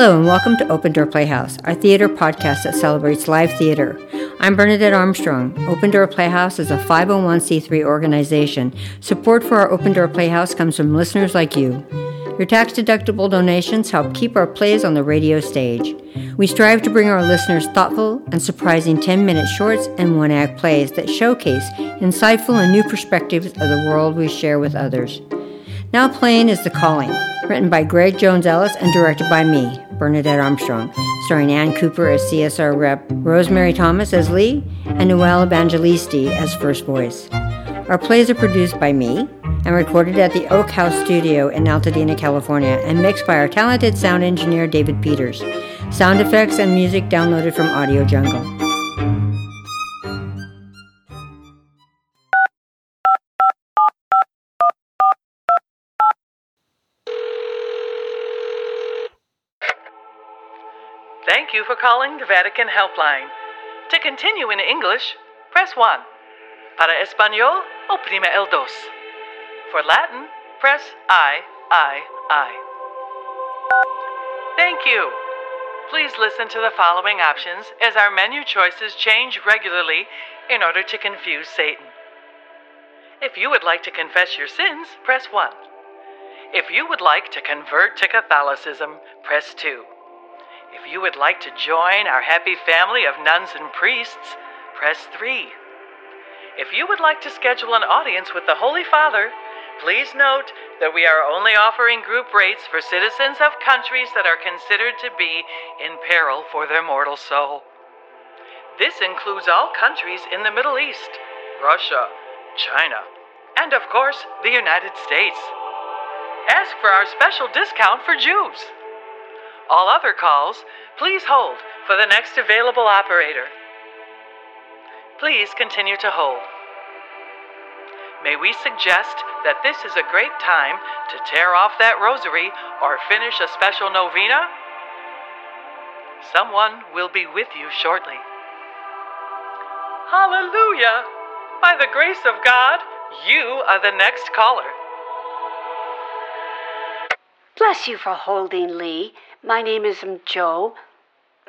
Hello, and welcome to Open Door Playhouse, our theater podcast that celebrates live theater. I'm Bernadette Armstrong. Open Door Playhouse is a 501c3 organization. Support for our Open Door Playhouse comes from listeners like you. Your tax deductible donations help keep our plays on the radio stage. We strive to bring our listeners thoughtful and surprising 10 minute shorts and one act plays that showcase insightful and new perspectives of the world we share with others. Now playing is The Calling, written by Greg Jones Ellis and directed by me, Bernadette Armstrong, starring Ann Cooper as CSR Rep, Rosemary Thomas as Lee, and Noelle Evangelisti as first voice. Our plays are produced by me and recorded at the Oak House Studio in Altadena, California, and mixed by our talented sound engineer David Peters. Sound effects and music downloaded from Audio Jungle. For calling the Vatican Helpline. To continue in English, press 1. Para Español, oprime el dos. For Latin, press I, I, I. Thank you. Please listen to the following options as our menu choices change regularly in order to confuse Satan. If you would like to confess your sins, press 1. If you would like to convert to Catholicism, press 2. If you would like to join our happy family of nuns and priests, press 3. If you would like to schedule an audience with the Holy Father, please note that we are only offering group rates for citizens of countries that are considered to be in peril for their mortal soul. This includes all countries in the Middle East, Russia, China, and of course, the United States. Ask for our special discount for Jews. All other calls, please hold for the next available operator. Please continue to hold. May we suggest that this is a great time to tear off that rosary or finish a special novena? Someone will be with you shortly. Hallelujah! By the grace of God, you are the next caller. Bless you for holding, Lee. My name is Joe.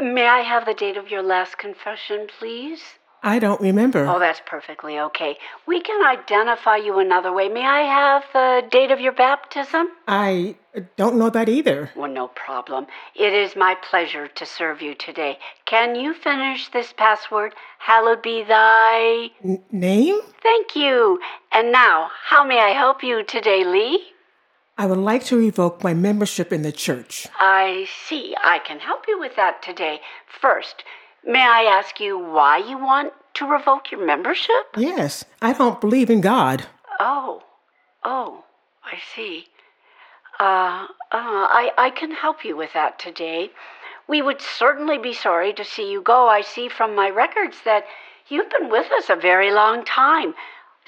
May I have the date of your last confession, please? I don't remember. Oh, that's perfectly okay. We can identify you another way. May I have the date of your baptism? I don't know that either. Well, no problem. It is my pleasure to serve you today. Can you finish this password? Hallowed be thy. N- name? Thank you. And now, how may I help you today, Lee? I would like to revoke my membership in the church. I see. I can help you with that today. First, may I ask you why you want to revoke your membership? Yes, I don't believe in God. Oh, oh, I see. Uh, uh, I, I can help you with that today. We would certainly be sorry to see you go. I see from my records that you've been with us a very long time.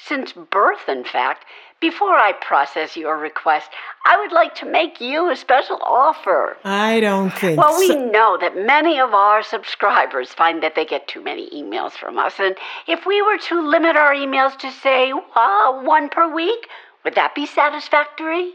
Since birth, in fact. Before I process your request, I would like to make you a special offer. I don't think Well, we so. know that many of our subscribers find that they get too many emails from us. And if we were to limit our emails to, say, uh, one per week, would that be satisfactory?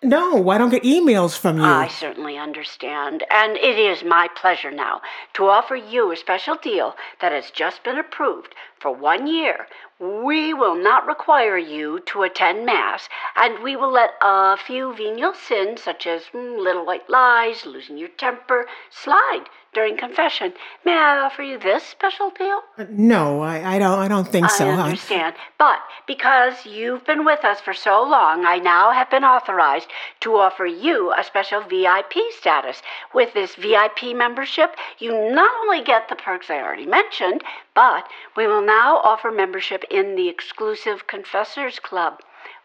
No, I don't get emails from you. I certainly understand. And it is my pleasure now to offer you a special deal that has just been approved for one year. We will not require you to attend Mass, and we will let a few venial sins, such as mm, little white lies, losing your temper, slide during confession. May I offer you this special deal? Uh, no, I, I don't. I don't think so. I understand. But because you've been with us for so long, I now have been authorized to offer you a special VIP status. With this VIP membership, you not only get the perks I already mentioned, but we will now offer membership in the exclusive Confessors Club.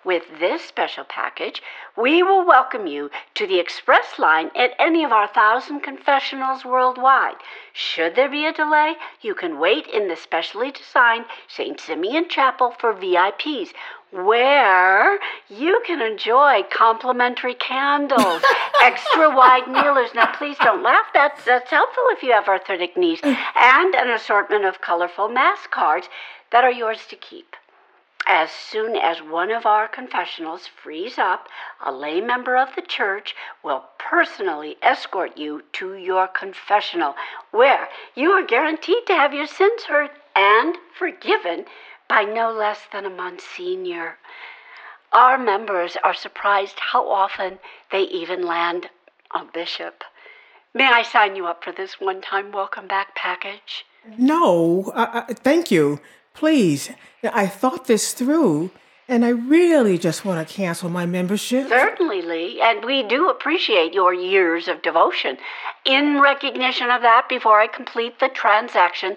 With this special package, we will welcome you to the express line at any of our thousand confessionals worldwide. Should there be a delay, you can wait in the specially designed St. Simeon Chapel for VIPs, where you can enjoy complimentary candles, extra wide kneelers. Now, please don't laugh. That's, that's helpful if you have arthritic knees, and an assortment of colorful mass cards that are yours to keep. As soon as one of our confessionals frees up, a lay member of the church will personally escort you to your confessional, where you are guaranteed to have your sins heard and forgiven by no less than a Monsignor. Our members are surprised how often they even land a bishop. May I sign you up for this one time welcome back package? No, uh, thank you. Please, I thought this through, and I really just want to cancel my membership. Certainly, Lee, and we do appreciate your years of devotion. In recognition of that, before I complete the transaction,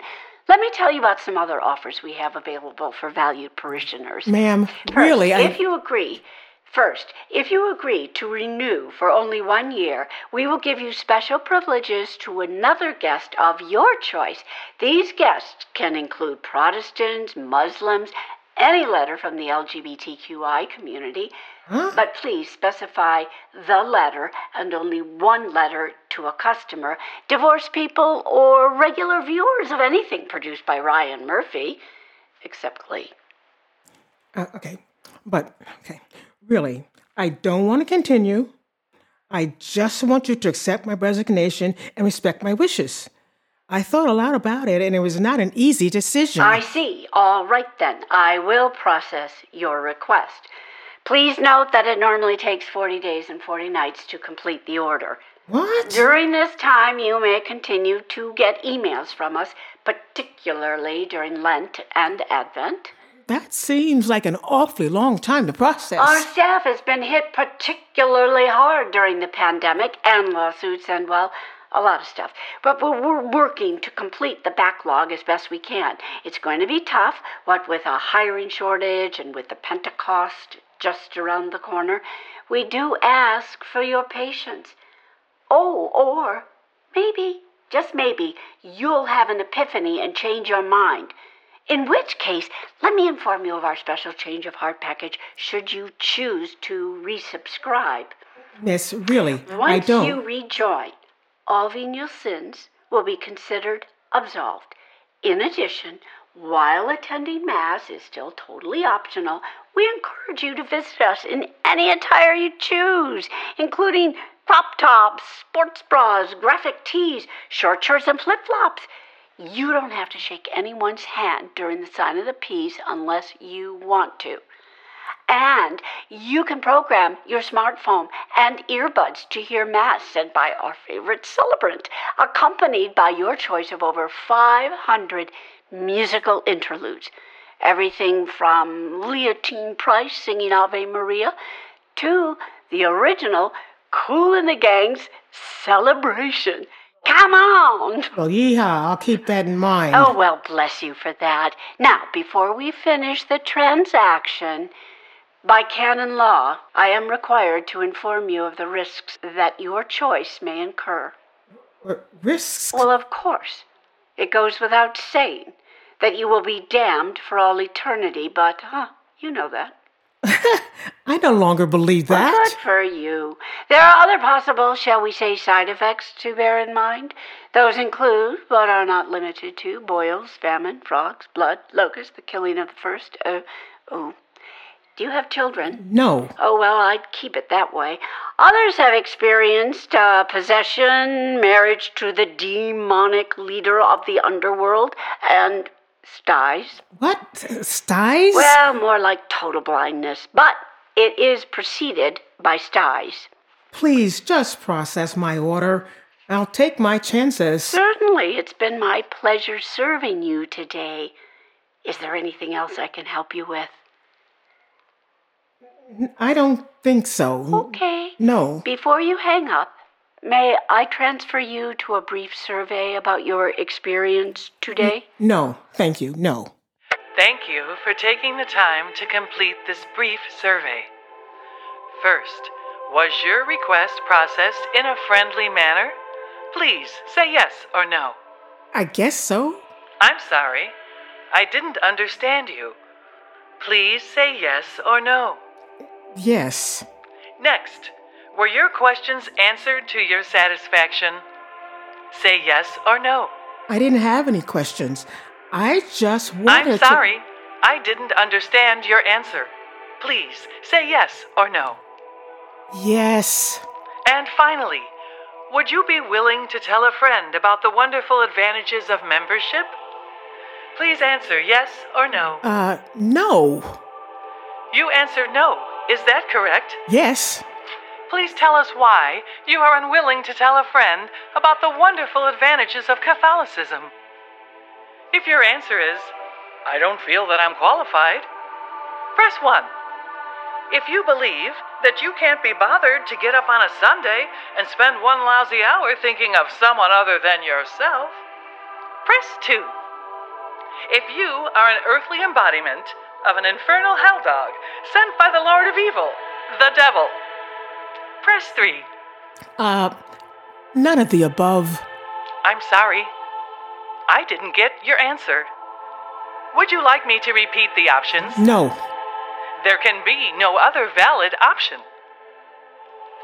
let me tell you about some other offers we have available for valued parishioners. Ma'am, First, really, I. if you agree, first, if you agree to renew for only one year, we will give you special privileges to another guest of your choice. These guests can include Protestants, Muslims, any letter from the LGBTQI community, but please specify the letter and only one letter to a customer, divorced people, or regular viewers of anything produced by Ryan Murphy, except Lee. Uh, okay, but okay, really, I don't want to continue. I just want you to accept my resignation and respect my wishes. I thought a lot about it, and it was not an easy decision. I see. All right then. I will process your request. Please note that it normally takes 40 days and 40 nights to complete the order. what? During this time, you may continue to get emails from us, particularly during Lent and Advent. That seems like an awfully long time to process. Our staff has been hit particularly hard during the pandemic and lawsuits and, well, a lot of stuff. But we're, working to complete the backlog as best we can. It's going to be tough, what with a hiring shortage and with the Pentecost just around the corner. We do ask for your patience. Oh, or maybe, just maybe, you'll have an epiphany and change your mind. In which case, let me inform you of our special change of heart package should you choose to resubscribe. Miss, really, I Once don't. you rejoin, all venial sins will be considered absolved. In addition, while attending Mass is still totally optional, we encourage you to visit us in any attire you choose, including crop tops, sports bras, graphic tees, short shorts, and flip flops. You don't have to shake anyone's hand during the sign of the peace unless you want to. And you can program your smartphone and earbuds to hear Mass said by our favorite celebrant, accompanied by your choice of over 500 musical interludes. Everything from Leontyne Price singing Ave Maria to the original Kool & the Gang's Celebration. Come on! Well, yeehaw, I'll keep that in mind. Oh, well, bless you for that. Now, before we finish the transaction, by canon law, I am required to inform you of the risks that your choice may incur. R- risks? Well, of course. It goes without saying that you will be damned for all eternity, but, huh, you know that. I no longer believe Well, that. Good for you. There are other possible, shall we say, side effects to bear in mind. Those include, but are not limited to, boils, famine, frogs, blood, locusts, the killing of the first. Uh, oh. Do you have children? No. Oh, well, I'd keep it that way. Others have experienced uh, possession, marriage to the demonic leader of the underworld, and styes. What? Styes? Well, more like total blindness, but it is preceded by styes. Please just process my order. I'll take my chances. Certainly, it's been my pleasure serving you today. Is there anything else I can help you with? I don't think so. Okay. No. Before you hang up, may I transfer you to a brief survey about your experience today? No. Thank you. No. Thank you for taking the time to complete this brief survey. First, was your request processed in a friendly manner? Please say yes or no. I guess so. I'm sorry. I didn't understand you. Please say yes or no. Yes. Next, were your questions answered to your satisfaction? Say yes or no. I didn't have any questions. I just wanted to. I'm sorry. I didn't understand your answer. Please say yes or no. Yes. And finally, would you be willing to tell a friend about the wonderful advantages of membership? Please answer yes or no. Uh, no. You answered no. Is that correct? Yes. Please tell us why you are unwilling to tell a friend about the wonderful advantages of Catholicism. If your answer is, I don't feel that I'm qualified, press 1. If you believe that you can't be bothered to get up on a Sunday and spend one lousy hour thinking of someone other than yourself, press 2. If you are an earthly embodiment of an infernal hell dog sent by the Lord of Evil, the devil, press 3. Uh, none of the above. I'm sorry. I didn't get your answer. Would you like me to repeat the options? No. There can be no other valid option.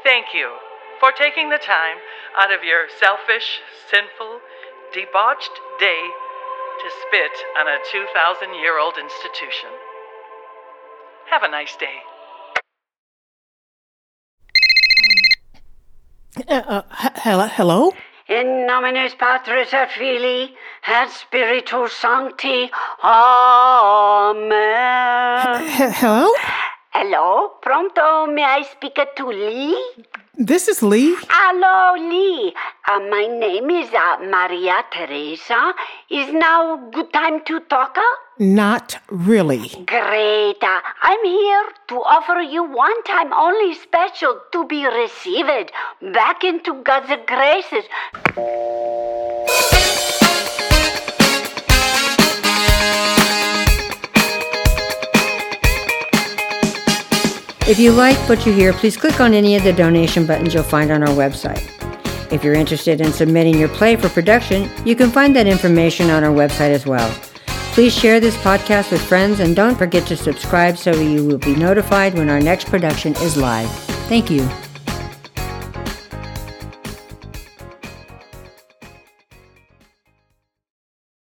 Thank you for taking the time out of your selfish, sinful, debauched day to spit on a 2,000 year old institution. Have a nice day. Uh, uh, hello? Hello? In nominis Patris et Filii et Spiritus Sancti. Amen. H- hello? Hello, pronto? May I speak to Lee? This is Lee. Hello, Lee. Uh, my name is uh, Maria Teresa. Is now good time to talk? uh? Not really. Great. Uh, I'm here to offer you one time only special to be received back into God's graces. If you like what you hear, please click on any of the donation buttons you'll find on our website. If you're interested in submitting your play for production, you can find that information on our website as well. Please share this podcast with friends and don't forget to subscribe so you will be notified when our next production is live. Thank you.